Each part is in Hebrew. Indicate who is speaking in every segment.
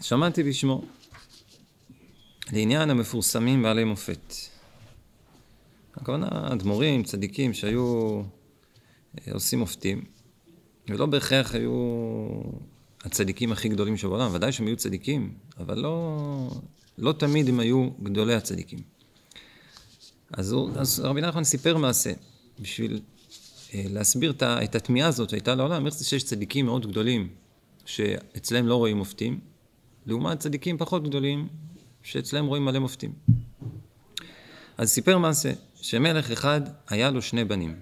Speaker 1: שמעתי בשמו, לעניין המפורסמים בעלי מופת. הכוונה, אדמו"רים, צדיקים שהיו אה, עושים מופתים, ולא בהכרח היו הצדיקים הכי גדולים שבעולם, ודאי שהם היו צדיקים, אבל לא, לא תמיד הם היו גדולי הצדיקים. אז, הוא, אז רבי נחמן סיפר מעשה, בשביל אה, להסביר את התמיהה הזאת שהייתה לעולם, איך זה שיש צדיקים מאוד גדולים, שאצלם לא רואים מופתים, לעומת צדיקים פחות גדולים, שאצלם רואים מלא מופתים. אז סיפר מעשה, שמלך אחד היה לו שני בנים.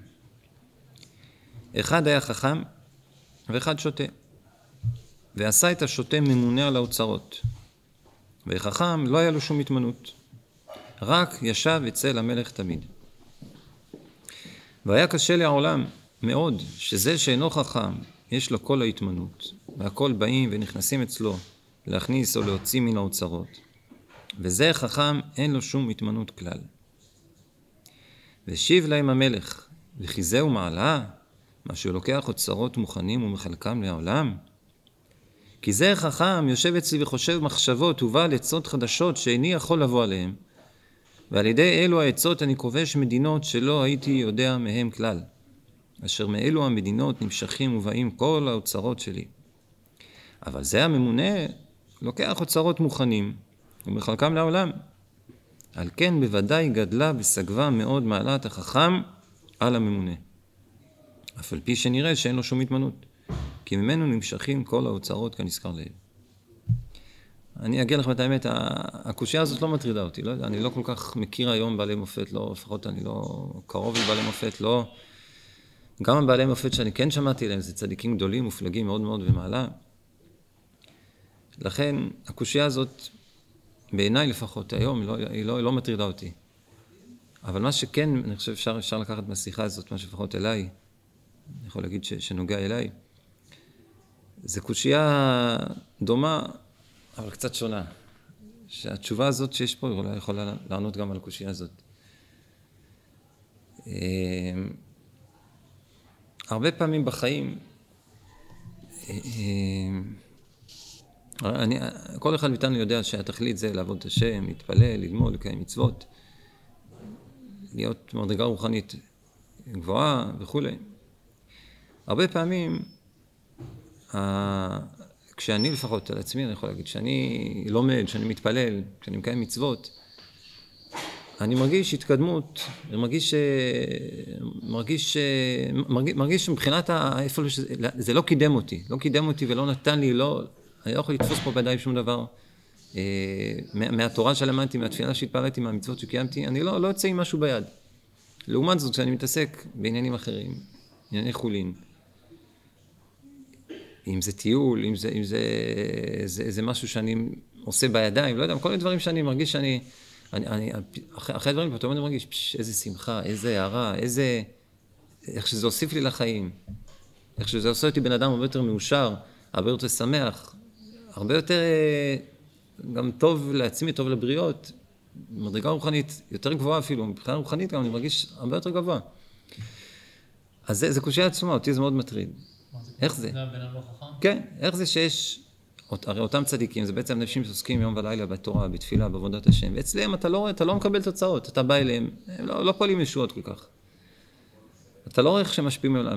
Speaker 1: אחד היה חכם ואחד שוטה. ועשה את השוטה ממונה על האוצרות. וחכם לא היה לו שום התמנות. רק ישב אצל המלך תמיד. והיה קשה לעולם מאוד, שזה שאינו חכם, יש לו כל ההתמנות, והכל באים ונכנסים אצלו להכניס או להוציא מן האוצרות. וזה חכם, אין לו שום התמנות כלל. והשיב להם המלך, וכי זהו מעלה, מה שהוא לוקח אוצרות מוכנים ומחלקם לעולם? כי זה חכם יושב אצלי וחושב מחשבות ובא על עצות חדשות שאיני יכול לבוא עליהן, ועל ידי אלו העצות אני כובש מדינות שלא הייתי יודע מהם כלל, אשר מאלו המדינות נמשכים ובאים כל האוצרות שלי. אבל זה הממונה לוקח אוצרות מוכנים ומחלקם לעולם. על כן בוודאי גדלה וסגבה מאוד מעלת החכם על הממונה. אף על פי שנראה שאין לו שום התמנות, כי ממנו נמשכים כל האוצרות כנזכר לעיל. אני אגיד לכם את האמת, הקושייה הזאת לא מטרידה אותי, לא אני לא כל כך מכיר היום בעלי מופת, לא, לפחות אני לא קרוב לבעלי מופת, לא... גם הבעלי מופת שאני כן שמעתי עליהם, זה צדיקים גדולים, מופלגים מאוד מאוד ומעלה. לכן, הקושייה הזאת, בעיניי לפחות, היום, לא, היא לא, לא מטרידה אותי. אבל מה שכן, אני חושב שאפשר אפשר לקחת מהשיחה הזאת, מה שלפחות אליי, אני יכול להגיד ש, שנוגע אליי, זה קושייה דומה אבל קצת שונה. שהתשובה הזאת שיש פה אולי יכולה לענות גם על הקושייה הזאת. אמ, הרבה פעמים בחיים, אמ, אני, כל אחד מאיתנו יודע שהתכלית זה לעבוד את השם, להתפלל, ללמוד, לקיים מצוות, להיות מדרגה רוחנית גבוהה וכולי. הרבה פעמים כשאני לפחות על עצמי, אני יכול להגיד, שאני לומד, שאני מתפלל, כשאני מקיים מצוות, אני מרגיש התקדמות, אני מרגיש, מרגיש, מרגיש, מרגיש שמבחינת שזה, זה לא קידם אותי, לא קידם אותי ולא נתן לי, לא, אני לא יכול לתפוס פה בידיים שום דבר. אה, מהתורה שלמדתי, מהתפילה שהתפללתי, מהמצוות שקיימתי, אני לא, לא יוצא עם משהו ביד. לעומת זאת, כשאני מתעסק בעניינים אחרים, ענייני חולין, אם זה טיול, אם זה, אם זה, זה, זה משהו שאני עושה בידיים, לא יודע, כל מיני דברים שאני מרגיש שאני, אני, אני, אחרי, אחרי הדברים, פתאום אני מרגיש, פש, איזה שמחה, איזה הערה, איזה, איך שזה הוסיף לי לחיים, איך שזה עושה אותי בן אדם הרבה יותר מאושר, הרבה יותר שמח, הרבה יותר גם טוב לעצמי, טוב לבריות, מדרגה רוחנית יותר גבוהה אפילו, מבחינה רוחנית גם אני מרגיש הרבה יותר גבוה. אז זה, זה קושייה עצומה, אותי זה מאוד מטריד. איך זה?
Speaker 2: זה הבן חכם?
Speaker 1: כן, איך זה שיש, הרי אותם צדיקים זה בעצם אנשים שעוסקים יום ולילה בתורה, בתפילה, בעבודת השם, ואצלם אתה לא, אתה לא מקבל תוצאות, אתה בא אליהם, הם לא, לא פועלים ישועות כל כך. אתה לא רואה איך שהם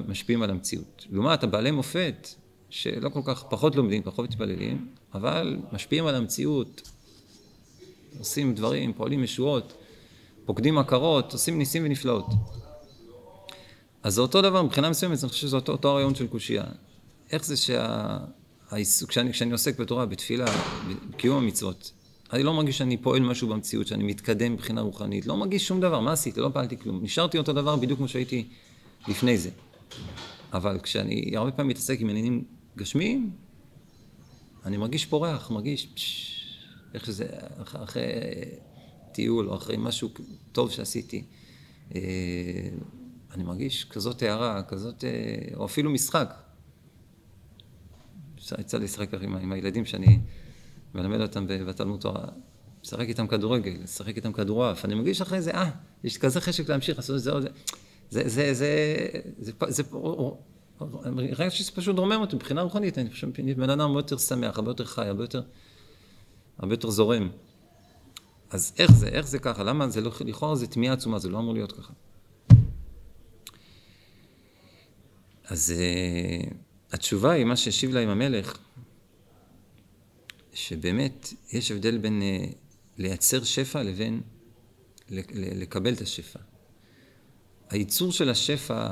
Speaker 1: משפיעים על המציאות. לעומת הבעלי מופת, שלא כל כך, פחות לומדים, פחות מתפללים, אבל משפיעים על המציאות, עושים דברים, פועלים ישועות, פוקדים עקרות, עושים ניסים ונפלאות. אז זה אותו דבר, מבחינה מסוימת, אני חושב שזה אותו, אותו הרעיון של קושייה. איך זה שהעיסוק, כשאני, כשאני עוסק בתורה, בתפילה, בקיום המצוות, אני לא מרגיש שאני פועל משהו במציאות, שאני מתקדם מבחינה רוחנית, לא מרגיש שום דבר, מה עשיתי? לא פעלתי כלום. נשארתי אותו דבר בדיוק כמו שהייתי לפני זה. אבל כשאני הרבה פעמים מתעסק עם עניינים גשמיים, אני מרגיש פורח, מרגיש פש, איך שזה, אחרי טיול או אחרי משהו טוב שעשיתי. אה, אני מרגיש כזאת הערה, כזאת, אה, או אפילו משחק. יצא לי לשחק עם, עם הילדים שאני מלמד אותם בתלמוד תורה, לשחק איתם כדורגל, לשחק איתם כדורעף. אני מרגיש אחרי זה, אה, יש כזה חשק להמשיך לעשות את זה עוד... זה, זה, זה, זה, זה, הרגשתי שזה פשוט רומם אותי מבחינה רוחנית, אני פשוט בן אדם הרבה יותר שמח, הרבה יותר חי, הרבה יותר... הרבה יותר זורם. אז איך זה, איך זה ככה? למה זה לא, לכאורה זה תמיהה עצומה, זה לא אמור להיות ככה. אז uh, התשובה היא, מה שהשיב להם המלך, שבאמת יש הבדל בין uh, לייצר שפע לבין לקבל את השפע. הייצור של השפע,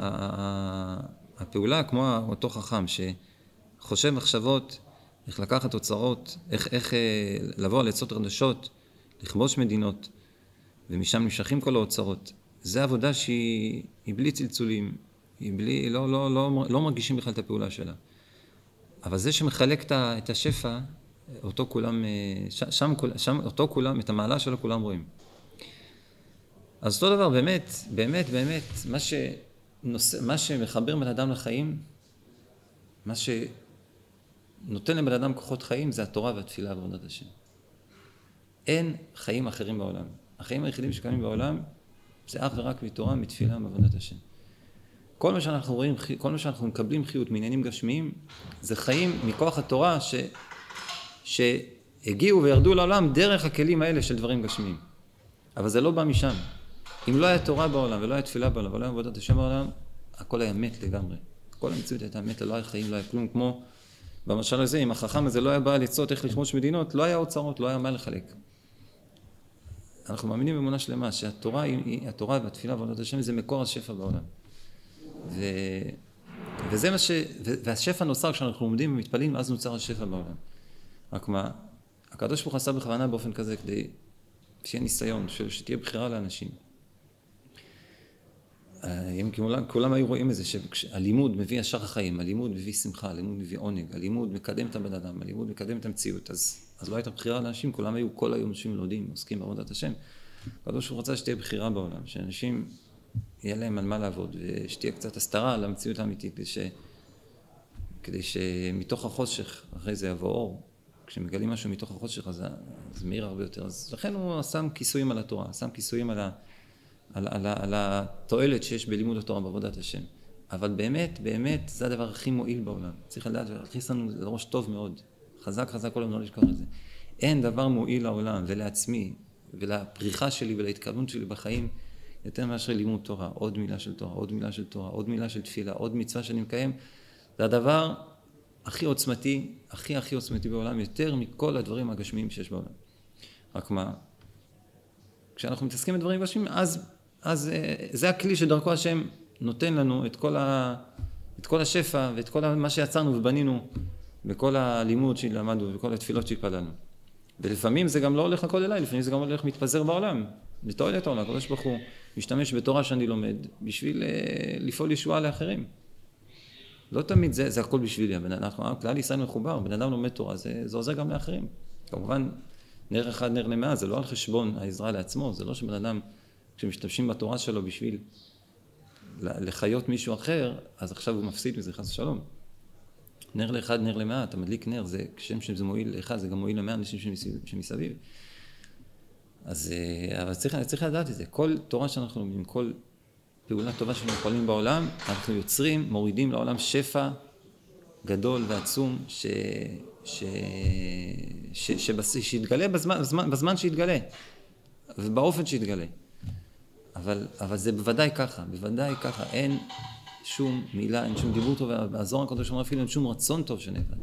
Speaker 1: הפעולה כמו אותו חכם שחושב מחשבות, איך לקחת תוצאות, איך, איך אה, לבוא על עצות חדשות, לכבוש מדינות, ומשם נמשכים כל האוצרות. זו עבודה שהיא בלי צלצולים, היא בלי, לא, לא, לא, לא מרגישים בכלל את הפעולה שלה. אבל זה שמחלק את השפע, אותו כולם, אה, שם, שם, אותו כולם, את המעלה שלו כולם רואים. אז אותו דבר, באמת, באמת, באמת, מה, שנושא, מה שמחבר בן אדם לחיים, מה שנותן לבן אדם כוחות חיים, זה התורה והתפילה ועבודת השם. אין חיים אחרים בעולם. החיים היחידים שקיימים בעולם, זה אך ורק מתורה, מתפילה, מעבודת השם. כל מה שאנחנו רואים, כל מה שאנחנו מקבלים חיות מעניינים גשמיים, זה חיים מכוח התורה ש, שהגיעו וירדו לעולם דרך הכלים האלה של דברים גשמיים. אבל זה לא בא משם. אם לא היה תורה בעולם, ולא היה תפילה בעולם, ולא היה עבודת השם בעולם, הכל היה מת לגמרי. כל המציאות הייתה מתה, לא היה חיים, לא היה כלום, כמו במשל הזה, אם החכם הזה לא היה בא עצות איך לכבוש מדינות, לא היה אוצרות, לא היה מה לחלק. אנחנו מאמינים באמונה שלמה שהתורה היא, התורה והתפילה ועבודת השם זה מקור השפע בעולם. ו... וזה מה ש... והשפע נוצר כשאנחנו לומדים ומתפללים, אז נוצר השפע בעולם. רק מה, הקדוש ברוך הוא עשה בכוונה באופן כזה כדי שיהיה ניסיון, שתהיה בחירה לאנשים. אם כולם, כולם היו רואים את זה, שהלימוד מביא ישר החיים, הלימוד מביא שמחה, הלימוד מביא עונג, הלימוד מקדם את הבן אדם, הלימוד מקדם את המציאות, אז, אז לא הייתה בחירה לאנשים, כולם היו כל היום יושבים לומדים, עוסקים בעבודת השם. הקדוש ברוך הוא רצה שתהיה בחירה בעולם, שאנשים יהיה להם על מה לעבוד, ושתהיה קצת הסתרה על המציאות האמיתית, כדי, ש... כדי שמתוך החושך אחרי זה יבוא אור. כשמגלים משהו מתוך החושך אז זה מאיר הרבה יותר. אז לכן הוא שם כיסויים על התורה, שם כיסויים על, ה... על, על, על, על התועלת שיש בלימוד התורה בעבודת השם. אבל באמת, באמת, זה הדבר הכי מועיל בעולם. צריך לדעת ולהכניס לנו לראש טוב מאוד. חזק חזק כל הזמן לא לשכוח את זה. אין דבר מועיל לעולם ולעצמי ולפריחה שלי ולהתקדמות שלי בחיים יותר מאשר לימוד תורה, עוד מילה של תורה, עוד מילה של תורה, עוד מילה של תפילה, עוד מצווה שאני מקיים, זה הדבר הכי עוצמתי, הכי הכי עוצמתי בעולם, יותר מכל הדברים הגשמיים שיש בעולם. רק מה, כשאנחנו מתעסקים בדברים גשמיים, אז, אז אה, זה הכלי שדרכו השם נותן לנו את כל, ה, את כל השפע ואת כל מה שיצרנו ובנינו בכל הלימוד שלמדנו וכל התפילות שהתפללנו. ולפעמים זה גם לא הולך הכל אליי, לפעמים זה גם הולך מתפזר בעולם, לתועלת העולם, הקדוש ברוך הוא משתמש בתורה שאני לומד בשביל אה, לפעול ישועה לאחרים. לא תמיד זה, זה הכל בשבילי, אדם, כלל ישראל מחובר, בן אדם לומד תורה, זה, זה עוזר גם לאחרים. כמובן, נר אחד נר למאה, זה לא על חשבון העזרה לעצמו, זה לא שבן אדם, כשמשתמשים בתורה שלו בשביל לחיות מישהו אחר, אז עכשיו הוא מפסיד מזה, חס ושלום. נר לאחד, נר למאה, אתה מדליק נר, זה כשם שזה מועיל לאחד, זה גם מועיל למאה אנשים שמסביב. אז אה, אבל צריך, צריך לדעת את זה. כל תורה שאנחנו לומדים, כל פעולה טובה שאנחנו פועלים בעולם, אנחנו יוצרים, מורידים לעולם שפע גדול ועצום, ש, ש, ש, ש, שיתגלה בזמן, בזמן, בזמן שיתגלה, ובאופן שיתגלה. אבל, אבל זה בוודאי ככה, בוודאי ככה. אין שום מילה, אין שום דיבור טוב, והזוהר הקדוש אומר אפילו אין שום רצון טוב שנאבד.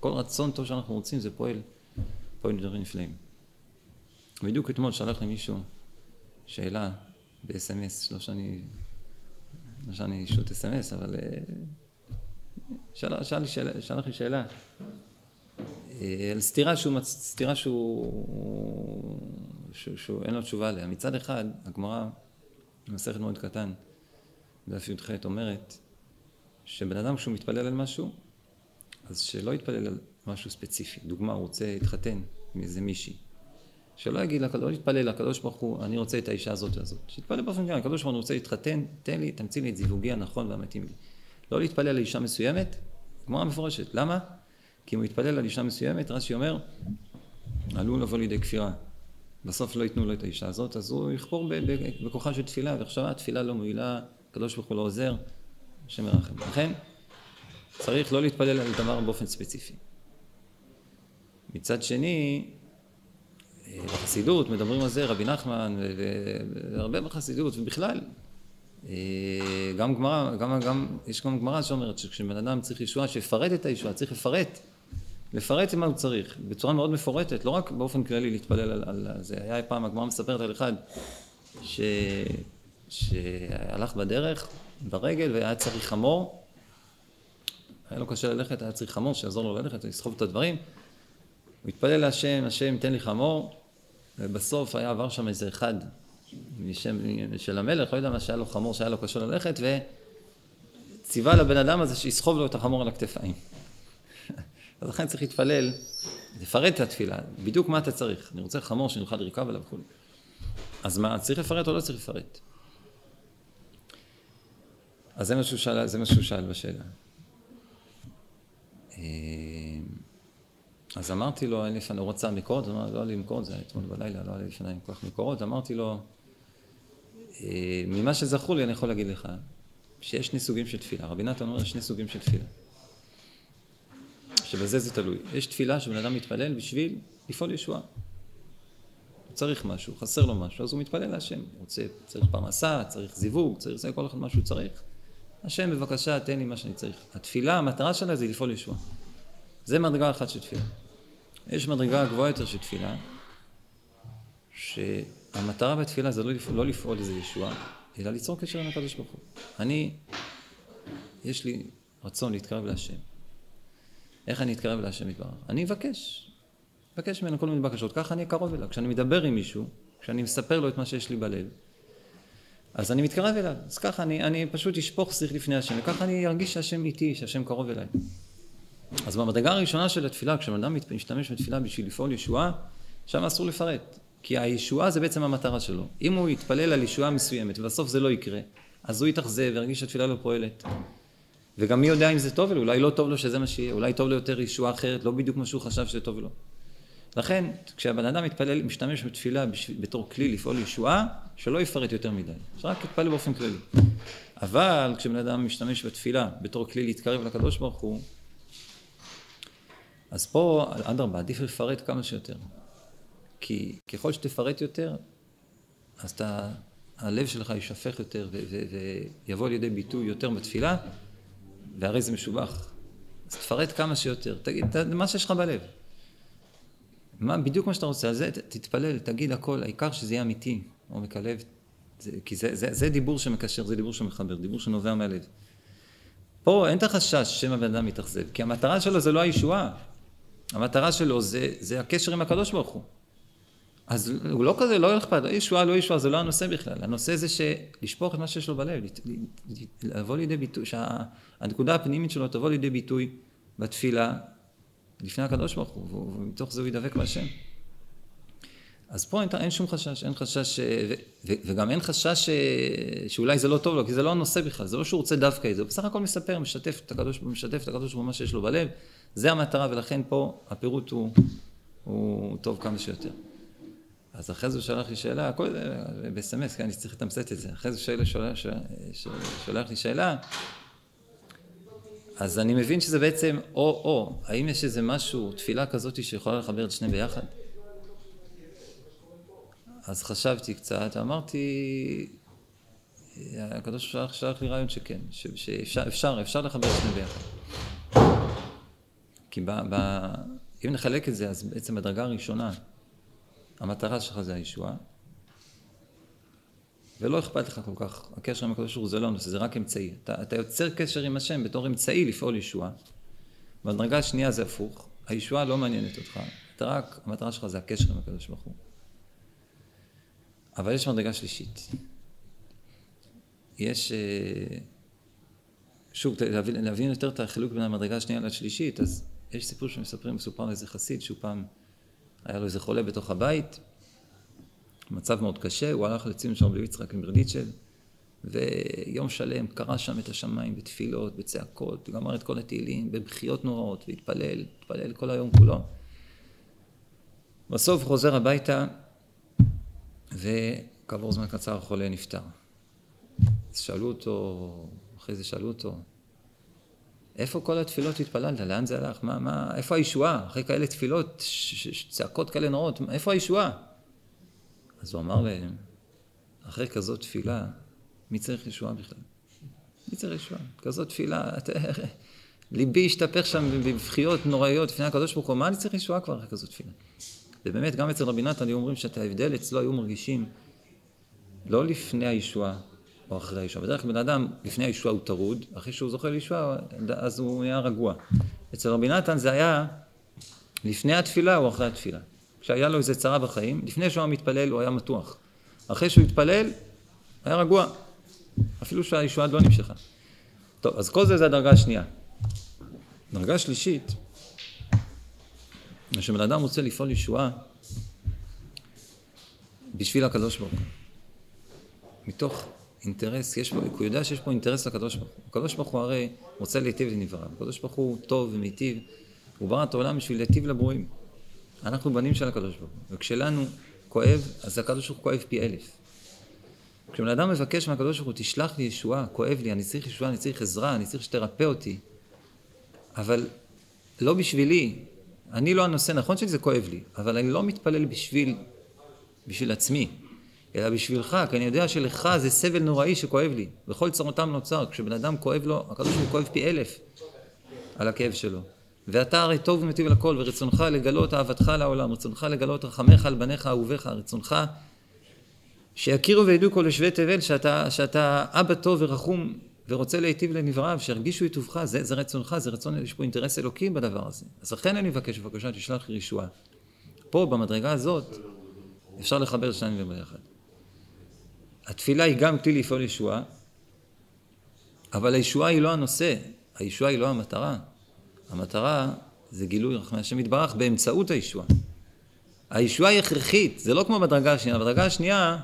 Speaker 1: כל רצון טוב שאנחנו רוצים זה פועל, פועל דברים נפלאים. בדיוק אתמול שלח לי מישהו שאלה ב-SMS, לא שאני, לא שאני שוט SMS, אבל אה, שאל, שאל לי שאלה, שלח לי שאלה אה, על סתירה שהוא, סתירה שהוא, שהוא, שהוא אין לו תשובה עליה. מצד אחד, הגמרא, במסכת מאוד קטן, דף י"ח אומרת שבן אדם כשהוא מתפלל על משהו, אז שלא יתפלל על משהו ספציפי. דוגמה, הוא רוצה להתחתן עם איזה מישהי. שלא יגיד, לא יתפלל לקדוש ברוך הוא, אני רוצה את האישה הזאת והזאת. שיתפלל באופן כלל, הקדוש ברוך הוא רוצה להתחתן, תן לי, תמציא לי את זיווגי הנכון והמתאים לי. לא להתפלל על אישה מסוימת, גמרא מפורשת. למה? כי אם הוא יתפלל על אישה מסוימת, רש"י אומר, עלול לבוא לידי כפירה. בסוף לא ייתנו לו את האישה הזאת, אז הוא יכפור בכוחה של תפילה, ועכשיו התפילה לא מועילה, הקדוש ברוך הוא לא עוזר, השם ירחם. לכן, צריך לא להתפלל על דבר באופן ספציפי. מצד שני, בחסידות מדברים על זה, רבי נחמן, והרבה בחסידות, ובכלל, גם גמרא, גם, גם, יש גם גמרא שאומרת שכשבן אדם צריך ישועה, שיפרט את הישועה, צריך לפרט, לפרט מה הוא צריך, בצורה מאוד מפורטת, לא רק באופן כללי להתפלל על, על זה. היה פעם, הגמרא מספרת על אחד ש, שהלך בדרך, ברגל, והיה צריך חמור, היה לו קשה ללכת, היה צריך חמור שיעזור לו ללכת, לסחוב את הדברים. הוא התפלל להשם, השם תן לי חמור, ובסוף היה עבר שם איזה אחד משם, של המלך, לא יודע מה שהיה לו חמור שהיה לו קשה ללכת, וציווה לבן אדם הזה שיסחוב לו את החמור על הכתפיים. אז לכן צריך להתפלל, לפרט את התפילה, בדיוק מה אתה צריך. אני רוצה חמור שנוכל לרכב עליו וכו'. אז מה, צריך לפרט או לא צריך לפרט? אז זה מה שהוא שאל, זה מה שהוא שאל בשאלה. אה, אז אמרתי לו, אין לפני, הוא רצה מקורות, הוא אמר, לא היה לי מקורות, זה היה אתמול בלילה, לא היה לי לפני כל כך מקורות, אמרתי לו, אה, ממה שזכור לי אני יכול להגיד לך, שיש שני סוגים של תפילה. רבי נתן אומר, שני סוגים של תפילה. שבזה זה תלוי. יש תפילה שבן אדם מתפלל בשביל לפעול ישועה. הוא צריך משהו, חסר לו משהו, אז הוא מתפלל להשם. הוא רוצה, צריך פרנסה, צריך זיווג, צריך זה, כל אחד מה שהוא צריך. השם בבקשה תן לי מה שאני צריך. התפילה, המטרה שלה זה לפעול ישועה. זה מדרגה אחת של תפילה. יש מדרגה גבוהה יותר של תפילה, שהמטרה בתפילה זה לא, לפעול, לא לפעול איזה ישועה, אלא ליצור קשר עם הקדוש ברוך הוא. אני, יש לי רצון להתקרב להשם. איך אני אתקרב להשם יתברך? אני אבקש. אבקש ממנו כל מיני בקשות. ככה אני אקרוב אליו. כשאני מדבר עם מישהו, כשאני מספר לו את מה שיש לי בלב, אז אני מתקרב אליו. אז ככה אני, אני פשוט אשפוך שיח לפני השם, וככה אני ארגיש שהשם איתי, שהשם קרוב אליי. אז במדרגה הראשונה של התפילה, כשבן אדם משתמש בתפילה בשביל לפעול ישועה, שם אסור לפרט. כי הישועה זה בעצם המטרה שלו. אם הוא יתפלל על ישועה מסוימת ובסוף זה לא יקרה, אז הוא יתאכזב וירגיש שהתפילה לא פועלת. וגם מי יודע אם זה טוב לו, אולי לא טוב לו שזה מה שיהיה, אולי טוב לו יותר ישועה אחרת, לא בדיוק מה שהוא חשב שטוב לו. לכן, כשהבן אדם מתפלל, משתמש בתפילה בתור כלי לפעול ישועה, שלא יפרט יותר מדי, שרק יתפלל באופן כללי. אבל כשבן אדם משתמש בתפילה בתור כלי להתקרב לקדוש ברוך הוא, אז פה, אדרבה, עדיף לפרט כמה שיותר. כי ככל שתפרט יותר, אז אתה, הלב שלך יישפך יותר ויבוא לידי ביטוי יותר בתפילה, והרי זה משובח. אז תפרט כמה שיותר, תגיד מה שיש לך בלב. מה, בדיוק מה שאתה רוצה, על זה תתפלל, תגיד הכל, העיקר שזה יהיה אמיתי, עומק הלב, זה, כי זה, זה, זה דיבור שמקשר, זה דיבור שמחבר, דיבור שנובע מהלב. פה אין את החשש שמא בן אדם מתאכזב, כי המטרה שלו זה לא הישועה, המטרה שלו זה, זה הקשר עם הקדוש ברוך הוא. אז הוא לא כזה, לא אכפת, לא ישועה, לא ישועה, זה לא הנושא בכלל. הנושא זה לשפוך את מה שיש לו בלב, לבוא לידי ביטוי, שהנקודה הפנימית שלו תבוא לידי ביטוי בתפילה לפני הקדוש ברוך הוא, ומתוך זה הוא ידבק בהשם. אז פה אין, אין שום חשש, אין חשש, ו, ו, וגם אין חשש ש, שאולי זה לא טוב לו, כי זה לא הנושא בכלל, זה לא שהוא רוצה דווקא את זה, הוא בסך הכל מספר, משתף את הקדוש, משתף את הקדוש ברוך הוא מה שיש לו בלב, זה המטרה, ולכן פה הפירוט הוא, הוא טוב כמה שיותר. אז אחרי זה הוא שלח לי שאלה, הכל בסמס, כן, אני צריך לתמצת את זה. אחרי זה שולח, שולח לי שאלה, אז אני מבין שזה בעצם או-או. האם יש איזה משהו, תפילה כזאת שיכולה לחבר את שניהם ביחד? אז חשבתי קצת, אמרתי, הקדוש ברוך הוא שלח לי רעיון שכן, שאפשר אפשר, אפשר לחבר את שניהם ביחד. כי ב, ב, אם נחלק את זה, אז בעצם בדרגה הראשונה, המטרה שלך זה הישועה, ולא אכפת לך כל כך, הקשר עם הקדוש ברוך הוא זה לא נושא, זה רק אמצעי. אתה, אתה יוצר קשר עם השם בתור אמצעי לפעול ישועה. בדרגה השנייה זה הפוך, הישועה לא מעניינת אותך, אתה רק, המטרה שלך זה הקשר עם הקדוש ברוך הוא. אבל יש מדרגה שלישית. יש, אה, שוב, להבין, להבין יותר את החילוק בין המדרגה השנייה לשלישית, אז יש סיפור שמספרים, מסופר על איזה חסיד שהוא פעם היה לו איזה חולה בתוך הבית, מצב מאוד קשה, הוא הלך לציון שם רבי יצחק עם ברדיצ'ל, ויום שלם קרא שם את השמיים בתפילות, בצעקות, גמר את כל התהילים, בבכיות נוראות, והתפלל, התפלל כל היום כולו. בסוף חוזר הביתה, וכעבור זמן קצר החולה נפטר. אז שאלו אותו, אחרי זה שאלו אותו, איפה כל התפילות התפללת? לאן זה הלך? מה, מה, איפה הישועה? אחרי כאלה תפילות, צעקות כאלה נוראות, איפה הישועה? אז הוא אמר להם, אחרי כזאת תפילה, מי צריך ישועה בכלל? מי צריך ישועה? כזאת תפילה, את... ליבי השתפך שם בבכיות נוראיות לפני הקדוש ברוך הוא, מה אני צריך ישועה כבר אחרי כזאת תפילה? ובאמת, גם אצל רבי נתן היו אומרים שאת ההבדל אצלו היו מרגישים לא לפני הישועה או אחרי הישועה. בדרך כלל בן אדם, לפני הישועה הוא טרוד, אחרי שהוא זוכה לישועה, אז הוא נהיה רגוע. אצל רבי נתן זה היה לפני התפילה או אחרי התפילה. כשהיה לו איזה צרה בחיים, לפני שהוא היה מתפלל הוא היה מתוח. אחרי שהוא התפלל, היה רגוע. אפילו שהישועה לא נמשכה. טוב, אז כל זה זה הדרגה השנייה. דרגה שלישית, כשבן אדם רוצה לפעול ישועה בשביל הקדוש ברוך הוא. מתוך אינטרס, יש בו, הוא יודע שיש פה אינטרס לקדוש ברוך הוא. הקדוש ברוך הוא הרי רוצה להיטיב לנבריו. הקדוש ברוך הוא טוב ומיטיב. הוא ברא את העולם בשביל להיטיב לברואים. אנחנו בנים של הקדוש ברוך הוא. וכשלנו כואב, אז הקדוש ברוך הוא כואב פי אלף. כשבן אדם מבקש מהקדוש ברוך הוא, תשלח לי ישועה, כואב לי, אני צריך ישועה, אני צריך עזרה, אני צריך שתרפא אותי. אבל לא בשבילי, אני לא הנושא, נכון שזה כואב לי, אבל אני לא מתפלל בשביל, בשביל עצמי, אלא בשבילך, כי אני יודע שלך זה סבל נוראי שכואב לי. וכל צרותם נוצר, כשבן אדם כואב לו, הקדוש ברוך הוא כואב פי אלף על הכאב שלו. ואתה הרי טוב ומטיב לכל, ורצונך לגלות אהבתך לעולם, רצונך לגלות רחמך על בניך אהוביך, רצונך שיכירו וידעו כל יושבי תבל שאתה, שאתה אבא טוב ורחום ורוצה להיטיב לנבריו, שירגישו את טובך, זה, זה רצונך, זה רצון, יש פה אינטרס אלוקי בדבר הזה. אז לכן אני מבקש בבקשה תשלח לי ישועה. פה, במדרגה הזאת, אפשר לחבר שניים ביחד. התפילה היא גם כלי לפעול ישועה, אבל הישועה היא לא הנושא, הישועה היא לא המטרה. המטרה זה גילוי רחמי השם יתברך באמצעות הישועה. הישועה היא הכרחית, זה לא כמו בדרגה השנייה. בדרגה השנייה,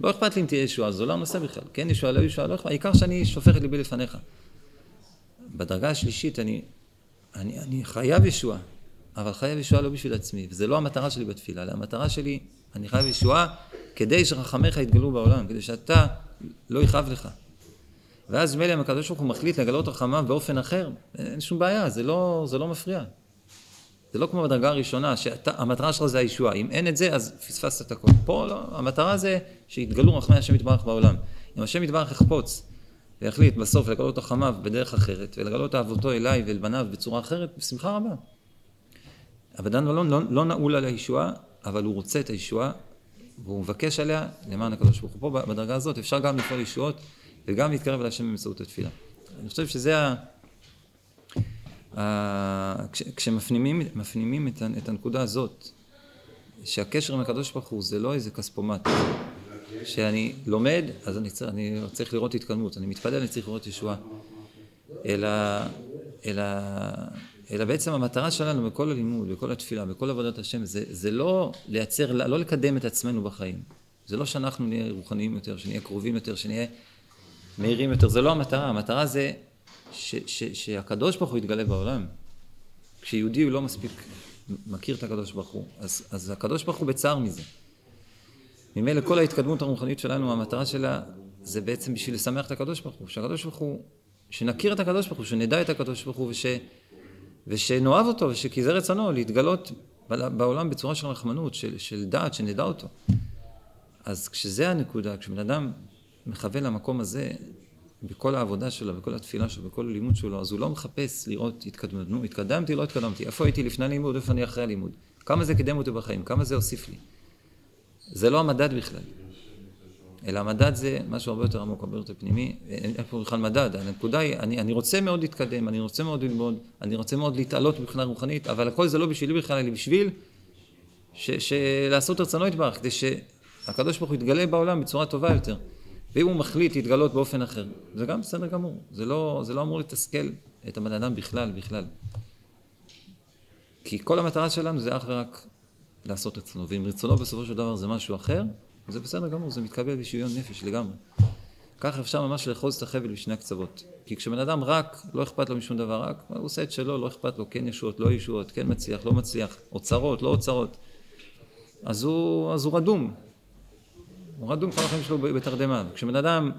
Speaker 1: לא אכפת לי אם תהיה ישועה, זה לא הנושא בכלל. כן ישועה, לא ישועה, לא אכפת, העיקר שאני שופך את ליבי לפניך. בדרגה השלישית אני, אני, אני חייב ישועה, אבל חייב ישועה לא בשביל עצמי, וזה לא המטרה שלי בתפילה, אלא המטרה שלי, אני חייב ישועה כדי שחכמיך יתגלו בעולם, כדי שאתה לא יכאב לך. ואז מילא אם הקדוש ברוך הוא מחליט לגלות רחמיו באופן אחר, אין שום בעיה, זה לא, זה לא מפריע. זה לא כמו בדרגה הראשונה, שהמטרה שלך זה הישועה. אם אין את זה, אז פספסת את הכל. פה לא, המטרה זה שיתגלו רחמי השם יתברך בעולם. אם השם יתברך יחפוץ ויחליט בסוף לגלות רחמיו בדרך אחרת, ולגלות אהבותו אליי ואל בניו בצורה אחרת, בשמחה רבה. אבדן מלון לא, לא נעול על הישועה, אבל הוא רוצה את הישועה, והוא מבקש עליה למען הקדוש ברוך הוא. פה בדרגה הזאת אפשר גם לפעול ישועות וגם להתקרב אל השם באמצעות התפילה. אני חושב שזה ה... כשמפנימים את, את הנקודה הזאת, שהקשר עם הקדוש ברוך הוא זה לא איזה כספומט, שאני לומד, אז אני צריך, אני צריך לראות התקדמות, אני מתפלל, אני צריך לראות ישועה, אלא, אלא, אלא בעצם המטרה שלנו בכל הלימוד, בכל התפילה, בכל עבודת השם, זה, זה לא לייצר, לא לקדם את עצמנו בחיים, זה לא שאנחנו נהיה רוחניים יותר, שנהיה קרובים יותר, שנהיה מהירים יותר, זה לא המטרה, המטרה זה ש, ש, שהקדוש ברוך הוא יתגלה בעולם. כשיהודי הוא לא מספיק מכיר את הקדוש ברוך הוא, אז, אז הקדוש ברוך הוא בצער מזה. ממילא כל ההתקדמות הרוחנית שלנו, המטרה שלה זה בעצם בשביל לשמח את הקדוש ברוך הוא, שהקדוש ברוך הוא, שנכיר את הקדוש ברוך הוא, שנדע את הקדוש ברוך הוא וש, ושנאהב אותו, ושכי זה רצונו, להתגלות בעולם בצורה של רחמנות, של, של דעת, שנדע אותו. אז כשזה הנקודה, כשבן אדם מכוון למקום הזה, בכל העבודה שלו, בכל התפילה שלו, בכל הלימוד שלו, אז הוא לא מחפש לראות התקדמות. נו, התקדמתי, לא התקדמתי. איפה הייתי לפני הלימוד, איפה אני אחרי הלימוד. כמה זה קידם אותי בחיים, כמה זה הוסיף לי. זה לא המדד בכלל. אלא המדד זה משהו הרבה יותר עמוק, הרבה יותר פנימי. אין פה בכלל מדד. הנקודה היא, אני, אני רוצה מאוד להתקדם, אני רוצה מאוד ללמוד, אני רוצה מאוד להתעלות מבחינה רוחנית, אבל הכל זה לא בשבילי בכלל, אלא בשביל ש, ש, לעשות רצונו יתברך, כדי שהקדוש ברוך הוא יתגלה בעולם בצורה טובה יותר. ואם הוא מחליט להתגלות באופן אחר, זה גם בסדר גמור. זה לא, זה לא אמור לתסכל את הבן אדם בכלל, בכלל. כי כל המטרה שלנו זה אך ורק לעשות רצונו, ואם רצונו בסופו של דבר זה משהו אחר, זה בסדר גמור, זה מתקבל בשוויון נפש לגמרי. ככה אפשר ממש לאחוז את החבל בשני הקצוות. כי כשבן אדם רק, לא אכפת לו משום דבר, רק הוא עושה את שלו, לא אכפת לו, כן ישועות, לא ישועות, כן מצליח, לא מצליח, אוצרות, לא אוצרות, אז הוא, אז הוא רדום, הוא רדום כל החיים שלו בתרדמה. כשבן אדם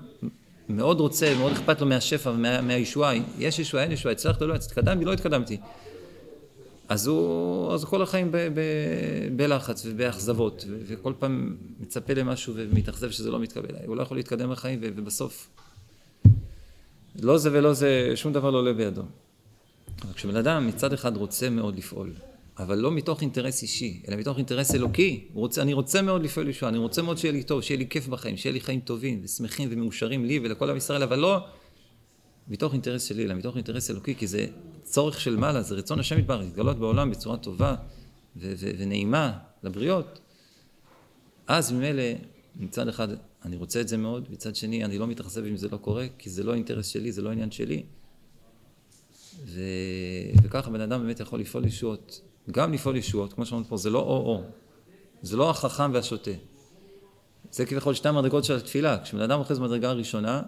Speaker 1: מאוד רוצה, מאוד אכפת לו מהשפע ומהישועה, יש ישועה, אין ישועה, הצלחת או לא, התקדמתי, לא התקדמתי. אז הוא, אז כל החיים ב, ב, בלחץ ובאכזבות, וכל פעם מצפה למשהו ומתאכזב שזה לא מתקבל. הוא לא יכול להתקדם בחיים, ובסוף לא זה ולא זה, שום דבר לא עולה בידו. אבל כשבן אדם מצד אחד רוצה מאוד לפעול, אבל לא מתוך אינטרס אישי, אלא מתוך אינטרס אלוקי, רוצה, אני רוצה מאוד לפעול לישועה, אני רוצה מאוד שיהיה לי טוב, שיהיה לי כיף בחיים, שיהיה לי חיים טובים ושמחים ומאושרים לי ולכל עם ישראל, אבל לא מתוך אינטרס שלי, אלא מתוך אינטרס אלוקי, כי זה צורך של מעלה, זה רצון השם יתברך, להתגלות בעולם בצורה טובה ו- ו- ונעימה לבריות. אז ממילא, מצד אחד אני רוצה את זה מאוד, מצד שני אני לא מתאכזב אם זה לא קורה, כי זה לא אינטרס שלי, זה לא עניין שלי. ו... וככה בן אדם באמת יכול לפעול ישועות. גם לפעול ישועות, כמו שאמרנו פה, זה לא או-או. זה לא החכם והשוטה. זה כביכול שתי המדרגות של התפילה. כשבן אדם אוחז במדרגה הראשונה,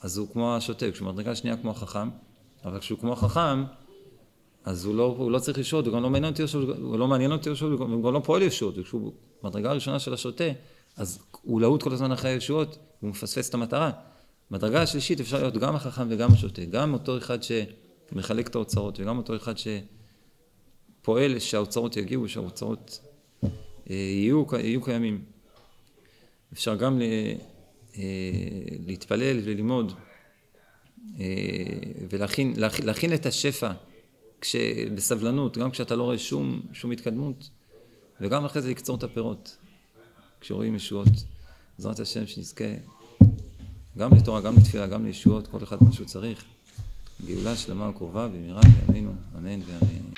Speaker 1: אז הוא כמו השוטה, כשבמדרגה השנייה כמו החכם, אבל כשהוא כמו החכם, אז הוא לא, הוא לא צריך לשהות, הוא גם לא מעניין אותי לשהות, הוא לא מעניין אותי לשהות, הוא גם לא פועל לשהות, וכשהוא במדרגה הראשונה של השוטה, אז הוא להוט כל הזמן אחרי הישועות, הוא מפספס את המטרה. בדרגה השלישית אפשר להיות גם החכם וגם השוטה, גם אותו אחד שמחלק את האוצרות, וגם אותו אחד שפועל שהאוצרות יגיעו, שהאוצרות אה, יהיו, יהיו קיימים. אפשר גם אה, להתפלל וללמוד אה, ולהכין להכין, להכין את השפע כש, בסבלנות, גם כשאתה לא רואה שום, שום התקדמות, וגם אחרי זה לקצור את הפירות, כשרואים ישועות. בעזרת השם שנזכה גם לתורה, גם לתפילה, גם לישועות, כל אחד מה שהוא צריך. גאולה שלמה וקרובה במהרה בימינו, אמן ואמן.